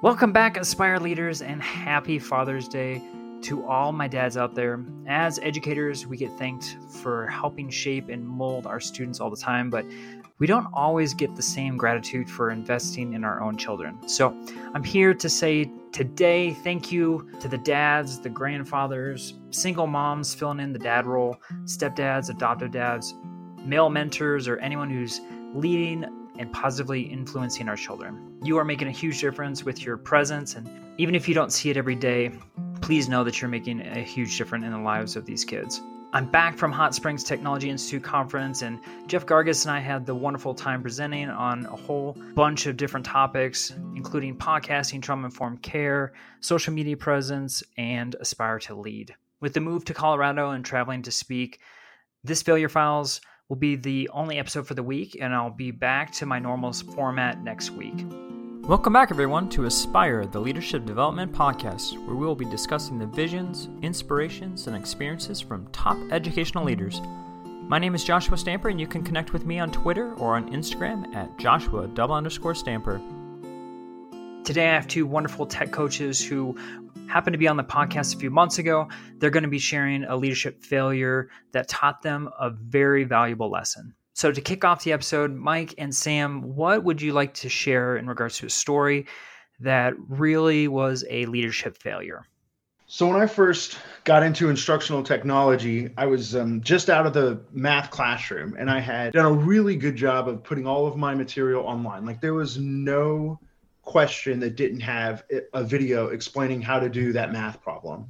Welcome back, Aspire leaders, and happy Father's Day to all my dads out there. As educators, we get thanked for helping shape and mold our students all the time, but we don't always get the same gratitude for investing in our own children. So I'm here to say today thank you to the dads, the grandfathers, single moms filling in the dad role, stepdads, adoptive dads, male mentors, or anyone who's leading and positively influencing our children. You are making a huge difference with your presence, and even if you don't see it every day, please know that you're making a huge difference in the lives of these kids. I'm back from Hot Springs Technology Institute conference, and Jeff Gargas and I had the wonderful time presenting on a whole bunch of different topics, including podcasting, trauma informed care, social media presence, and aspire to lead. With the move to Colorado and traveling to speak, this Failure Files will be the only episode for the week, and I'll be back to my normal format next week. Welcome back, everyone, to Aspire, the Leadership Development Podcast, where we will be discussing the visions, inspirations, and experiences from top educational leaders. My name is Joshua Stamper, and you can connect with me on Twitter or on Instagram at Joshua double underscore Stamper. Today, I have two wonderful tech coaches who happened to be on the podcast a few months ago. They're going to be sharing a leadership failure that taught them a very valuable lesson. So, to kick off the episode, Mike and Sam, what would you like to share in regards to a story that really was a leadership failure? So, when I first got into instructional technology, I was um, just out of the math classroom and I had done a really good job of putting all of my material online. Like, there was no question that didn't have a video explaining how to do that math problem.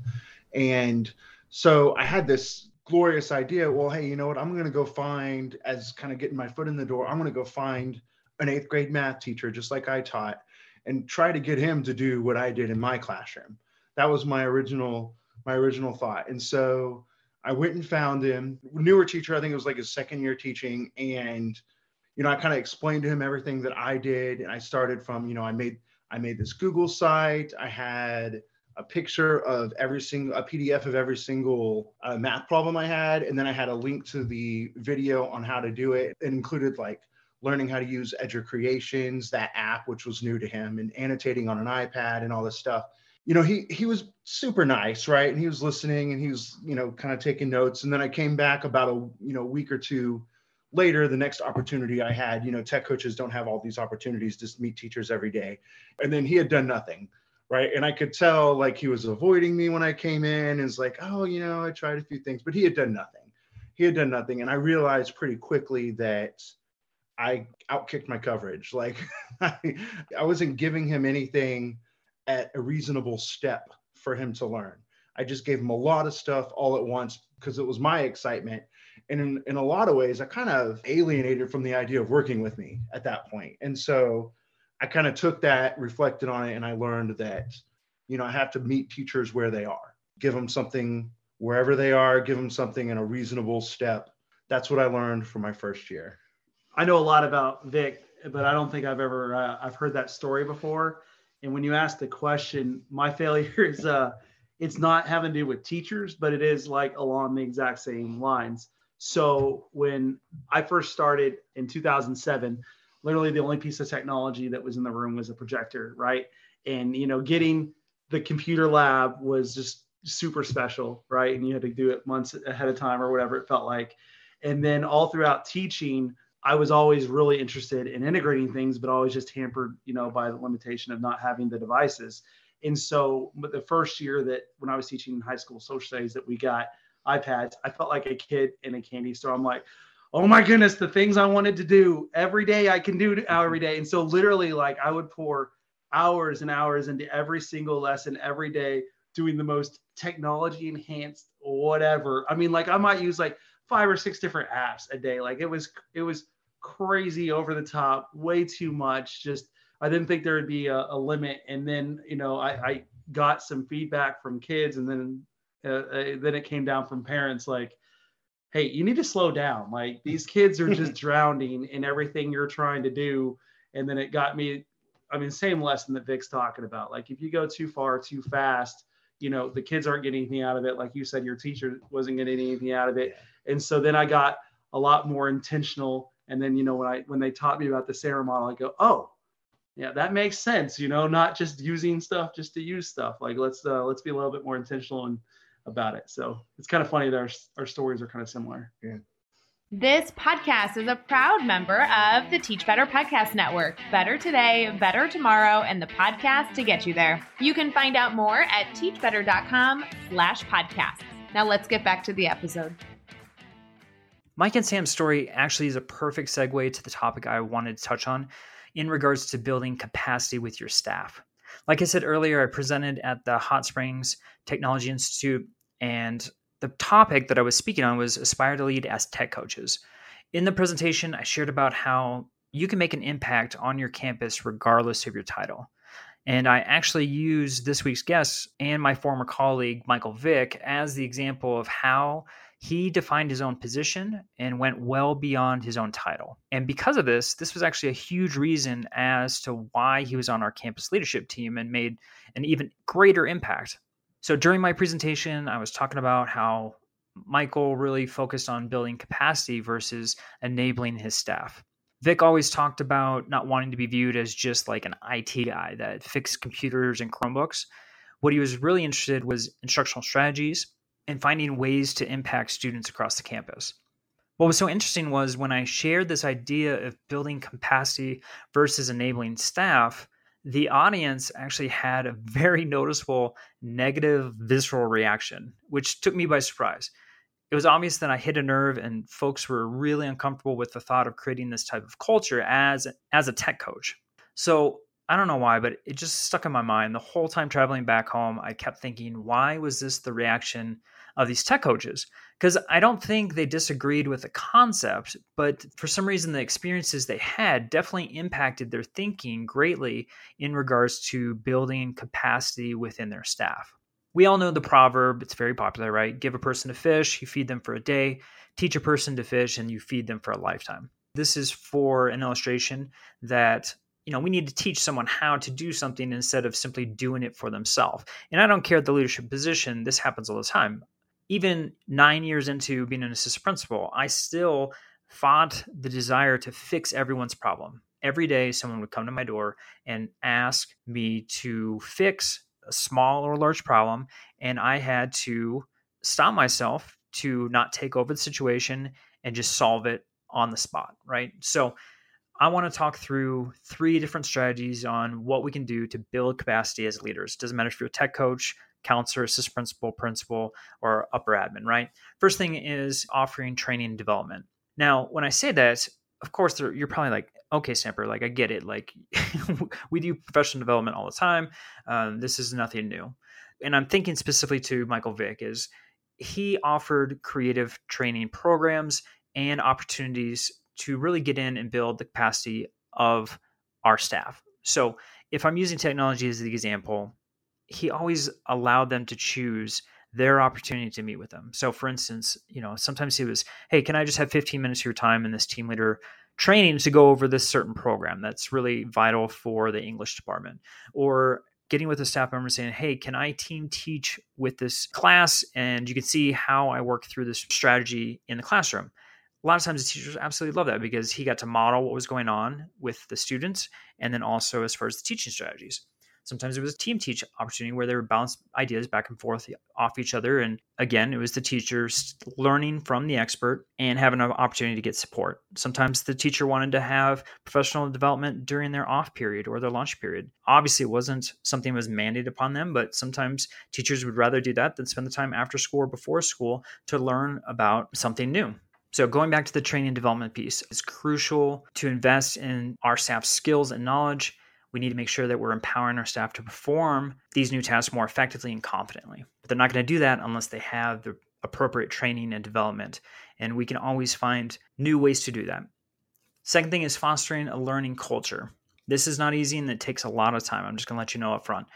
And so I had this glorious idea. Well, hey, you know what? I'm going to go find, as kind of getting my foot in the door, I'm going to go find an eighth grade math teacher, just like I taught, and try to get him to do what I did in my classroom. That was my original my original thought. And so I went and found him, newer teacher. I think it was like his second year teaching, and you know, I kind of explained to him everything that I did. And I started from, you know, I made I made this Google site. I had a picture of every single a PDF of every single uh, math problem I had, and then I had a link to the video on how to do it. It included like learning how to use Educreations, that app which was new to him, and annotating on an iPad and all this stuff. You know, he he was super nice, right? And he was listening and he was, you know, kind of taking notes. And then I came back about a you know week or two later the next opportunity i had you know tech coaches don't have all these opportunities to meet teachers every day. And then he had done nothing right? And i could tell like he was avoiding me when i came in and it's like oh you know i tried a few things but he had done nothing. He had done nothing. And i realized pretty quickly that i outkicked my coverage. Like I, I wasn't giving him anything at a reasonable step for him to learn. I just gave him a lot of stuff all at once because it was my excitement and in, in a lot of ways, I kind of alienated from the idea of working with me at that point. And so I kind of took that, reflected on it, and I learned that, you know, I have to meet teachers where they are, give them something wherever they are, give them something in a reasonable step. That's what I learned from my first year. I know a lot about Vick, but I don't think I've ever uh, I've heard that story before. And when you ask the question, my failure is uh, it's not having to do with teachers, but it is like along the exact same lines. So when I first started in 2007, literally the only piece of technology that was in the room was a projector, right? And you know, getting the computer lab was just super special, right? And you had to do it months ahead of time or whatever it felt like. And then all throughout teaching, I was always really interested in integrating things, but always just hampered, you know, by the limitation of not having the devices. And so, but the first year that when I was teaching in high school social studies that we got iPads. I felt like a kid in a candy store. I'm like, oh my goodness, the things I wanted to do every day I can do mm-hmm. every day. And so literally like I would pour hours and hours into every single lesson every day doing the most technology enhanced whatever. I mean like I might use like five or six different apps a day. Like it was it was crazy over the top, way too much. Just I didn't think there would be a, a limit. And then, you know, I, I got some feedback from kids and then uh, uh, then it came down from parents like hey you need to slow down. Like these kids are just drowning in everything you're trying to do. And then it got me i mean same lesson that Vick's talking about. Like if you go too far too fast you know the kids aren't getting anything out of it. Like you said your teacher wasn't getting anything out of it. And so then i got a lot more intentional. And then you know when i when they taught me about the SAMR model i go oh yeah, that makes sense. You know, not just using stuff just to use stuff. Like let's uh, let's be a little bit more intentional and about it. So it's kind of funny that our our stories are kind of similar. Yeah. This podcast is a proud member of the Teach Better Podcast Network. Better today, better tomorrow, and the podcast to get you there. You can find out more at teachbetter.com slash podcast. Now let's get back to the episode. Mike and Sam's story actually is a perfect segue to the topic I wanted to touch on in regards to building capacity with your staff. Like I said earlier, I presented at the Hot Springs Technology Institute, and the topic that I was speaking on was aspire to lead as tech coaches. In the presentation, I shared about how you can make an impact on your campus regardless of your title. And I actually use this week's guest and my former colleague, Michael Vick, as the example of how he defined his own position and went well beyond his own title. And because of this, this was actually a huge reason as to why he was on our campus leadership team and made an even greater impact so during my presentation, I was talking about how Michael really focused on building capacity versus enabling his staff. Vick always talked about not wanting to be viewed as just like an IT guy that fixed computers and Chromebooks. What he was really interested was instructional strategies and finding ways to impact students across the campus. What was so interesting was when I shared this idea of building capacity versus enabling staff, the audience actually had a very noticeable negative visceral reaction, which took me by surprise. It was obvious that I hit a nerve and folks were really uncomfortable with the thought of creating this type of culture as as a tech coach. So, I don't know why, but it just stuck in my mind the whole time traveling back home. I kept thinking, why was this the reaction of these tech coaches because I don't think they disagreed with the concept, but for some reason, the experiences they had definitely impacted their thinking greatly in regards to building capacity within their staff. We all know the proverb, it's very popular, right? Give a person a fish, you feed them for a day, teach a person to fish, and you feed them for a lifetime. This is for an illustration that you know we need to teach someone how to do something instead of simply doing it for themselves and i don't care the leadership position this happens all the time even nine years into being an assistant principal, I still fought the desire to fix everyone's problem. Every day, someone would come to my door and ask me to fix a small or large problem. And I had to stop myself to not take over the situation and just solve it on the spot, right? So, I want to talk through three different strategies on what we can do to build capacity as leaders. Doesn't matter if you're a tech coach, counselor, assistant principal, principal, or upper admin, right? First thing is offering training and development. Now, when I say that, of course, you're probably like, okay, Stamper, like I get it. Like we do professional development all the time. Um, this is nothing new. And I'm thinking specifically to Michael Vick is he offered creative training programs and opportunities to really get in and build the capacity of our staff. So if I'm using technology as the example, he always allowed them to choose their opportunity to meet with them. So, for instance, you know, sometimes he was, "Hey, can I just have 15 minutes of your time in this team leader training to go over this certain program that's really vital for the English department?" Or getting with a staff member saying, "Hey, can I team teach with this class and you can see how I work through this strategy in the classroom?" A lot of times the teachers absolutely love that because he got to model what was going on with the students and then also as far as the teaching strategies. Sometimes it was a team teach opportunity where they would bounce ideas back and forth off each other. And again, it was the teachers learning from the expert and having an opportunity to get support. Sometimes the teacher wanted to have professional development during their off period or their lunch period. Obviously, it wasn't something that was mandated upon them, but sometimes teachers would rather do that than spend the time after school or before school to learn about something new. So, going back to the training and development piece, it's crucial to invest in our staff's skills and knowledge we need to make sure that we're empowering our staff to perform these new tasks more effectively and confidently. But they're not going to do that unless they have the appropriate training and development. And we can always find new ways to do that. Second thing is fostering a learning culture. This is not easy and it takes a lot of time. I'm just going to let you know up front.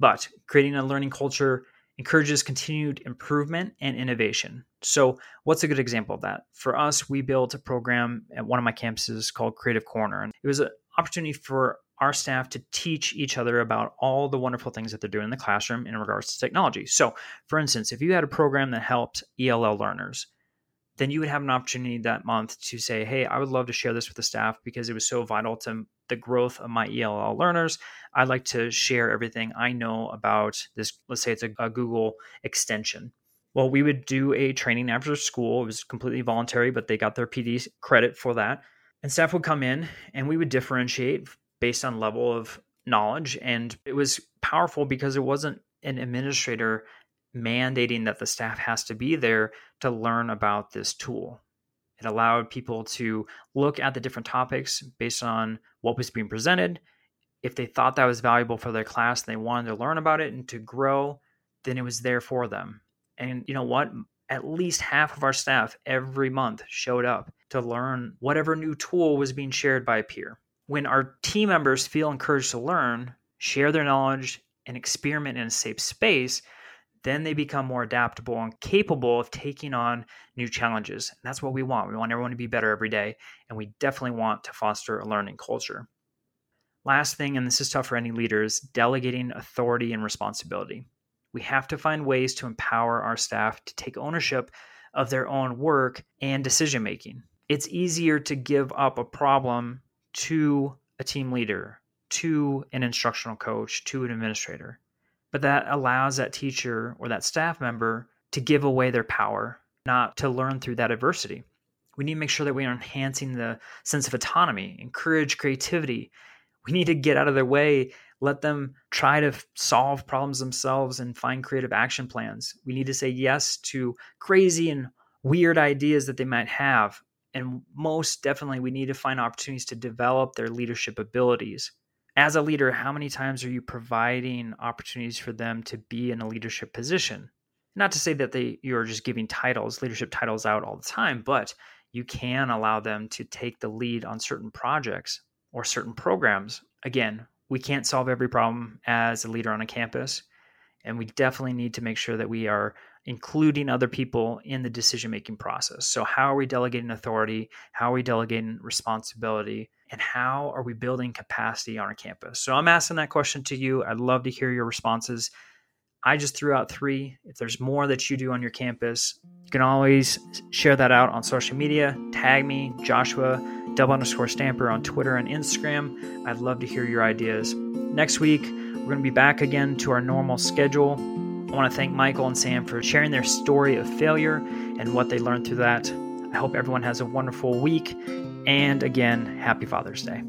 But creating a learning culture encourages continued improvement and innovation. So, what's a good example of that? For us, we built a program at one of my campuses called Creative Corner. And it was an opportunity for our staff to teach each other about all the wonderful things that they're doing in the classroom in regards to technology. So, for instance, if you had a program that helped ELL learners, then you would have an opportunity that month to say, Hey, I would love to share this with the staff because it was so vital to the growth of my ELL learners, I like to share everything I know about this. Let's say it's a, a Google extension. Well, we would do a training after school. It was completely voluntary, but they got their PD credit for that. And staff would come in and we would differentiate based on level of knowledge. And it was powerful because it wasn't an administrator mandating that the staff has to be there to learn about this tool. It allowed people to look at the different topics based on what was being presented. If they thought that was valuable for their class and they wanted to learn about it and to grow, then it was there for them. And you know what? At least half of our staff every month showed up to learn whatever new tool was being shared by a peer. When our team members feel encouraged to learn, share their knowledge, and experiment in a safe space, then they become more adaptable and capable of taking on new challenges. And that's what we want. We want everyone to be better every day, and we definitely want to foster a learning culture. Last thing, and this is tough for any leaders, delegating authority and responsibility. We have to find ways to empower our staff to take ownership of their own work and decision making. It's easier to give up a problem to a team leader, to an instructional coach, to an administrator but that allows that teacher or that staff member to give away their power, not to learn through that adversity. We need to make sure that we are enhancing the sense of autonomy, encourage creativity. We need to get out of their way, let them try to solve problems themselves and find creative action plans. We need to say yes to crazy and weird ideas that they might have. And most definitely, we need to find opportunities to develop their leadership abilities as a leader, how many times are you providing opportunities for them to be in a leadership position? Not to say that they you're just giving titles, leadership titles out all the time, but you can allow them to take the lead on certain projects or certain programs. Again, we can't solve every problem as a leader on a campus, and we definitely need to make sure that we are including other people in the decision making process. So, how are we delegating authority? How are we delegating responsibility? And how are we building capacity on our campus? So I'm asking that question to you. I'd love to hear your responses. I just threw out three. If there's more that you do on your campus, you can always share that out on social media. Tag me, Joshua, double underscore stamper on Twitter and Instagram. I'd love to hear your ideas. Next week, we're going to be back again to our normal schedule. I want to thank Michael and Sam for sharing their story of failure and what they learned through that. I hope everyone has a wonderful week and again, happy Father's Day.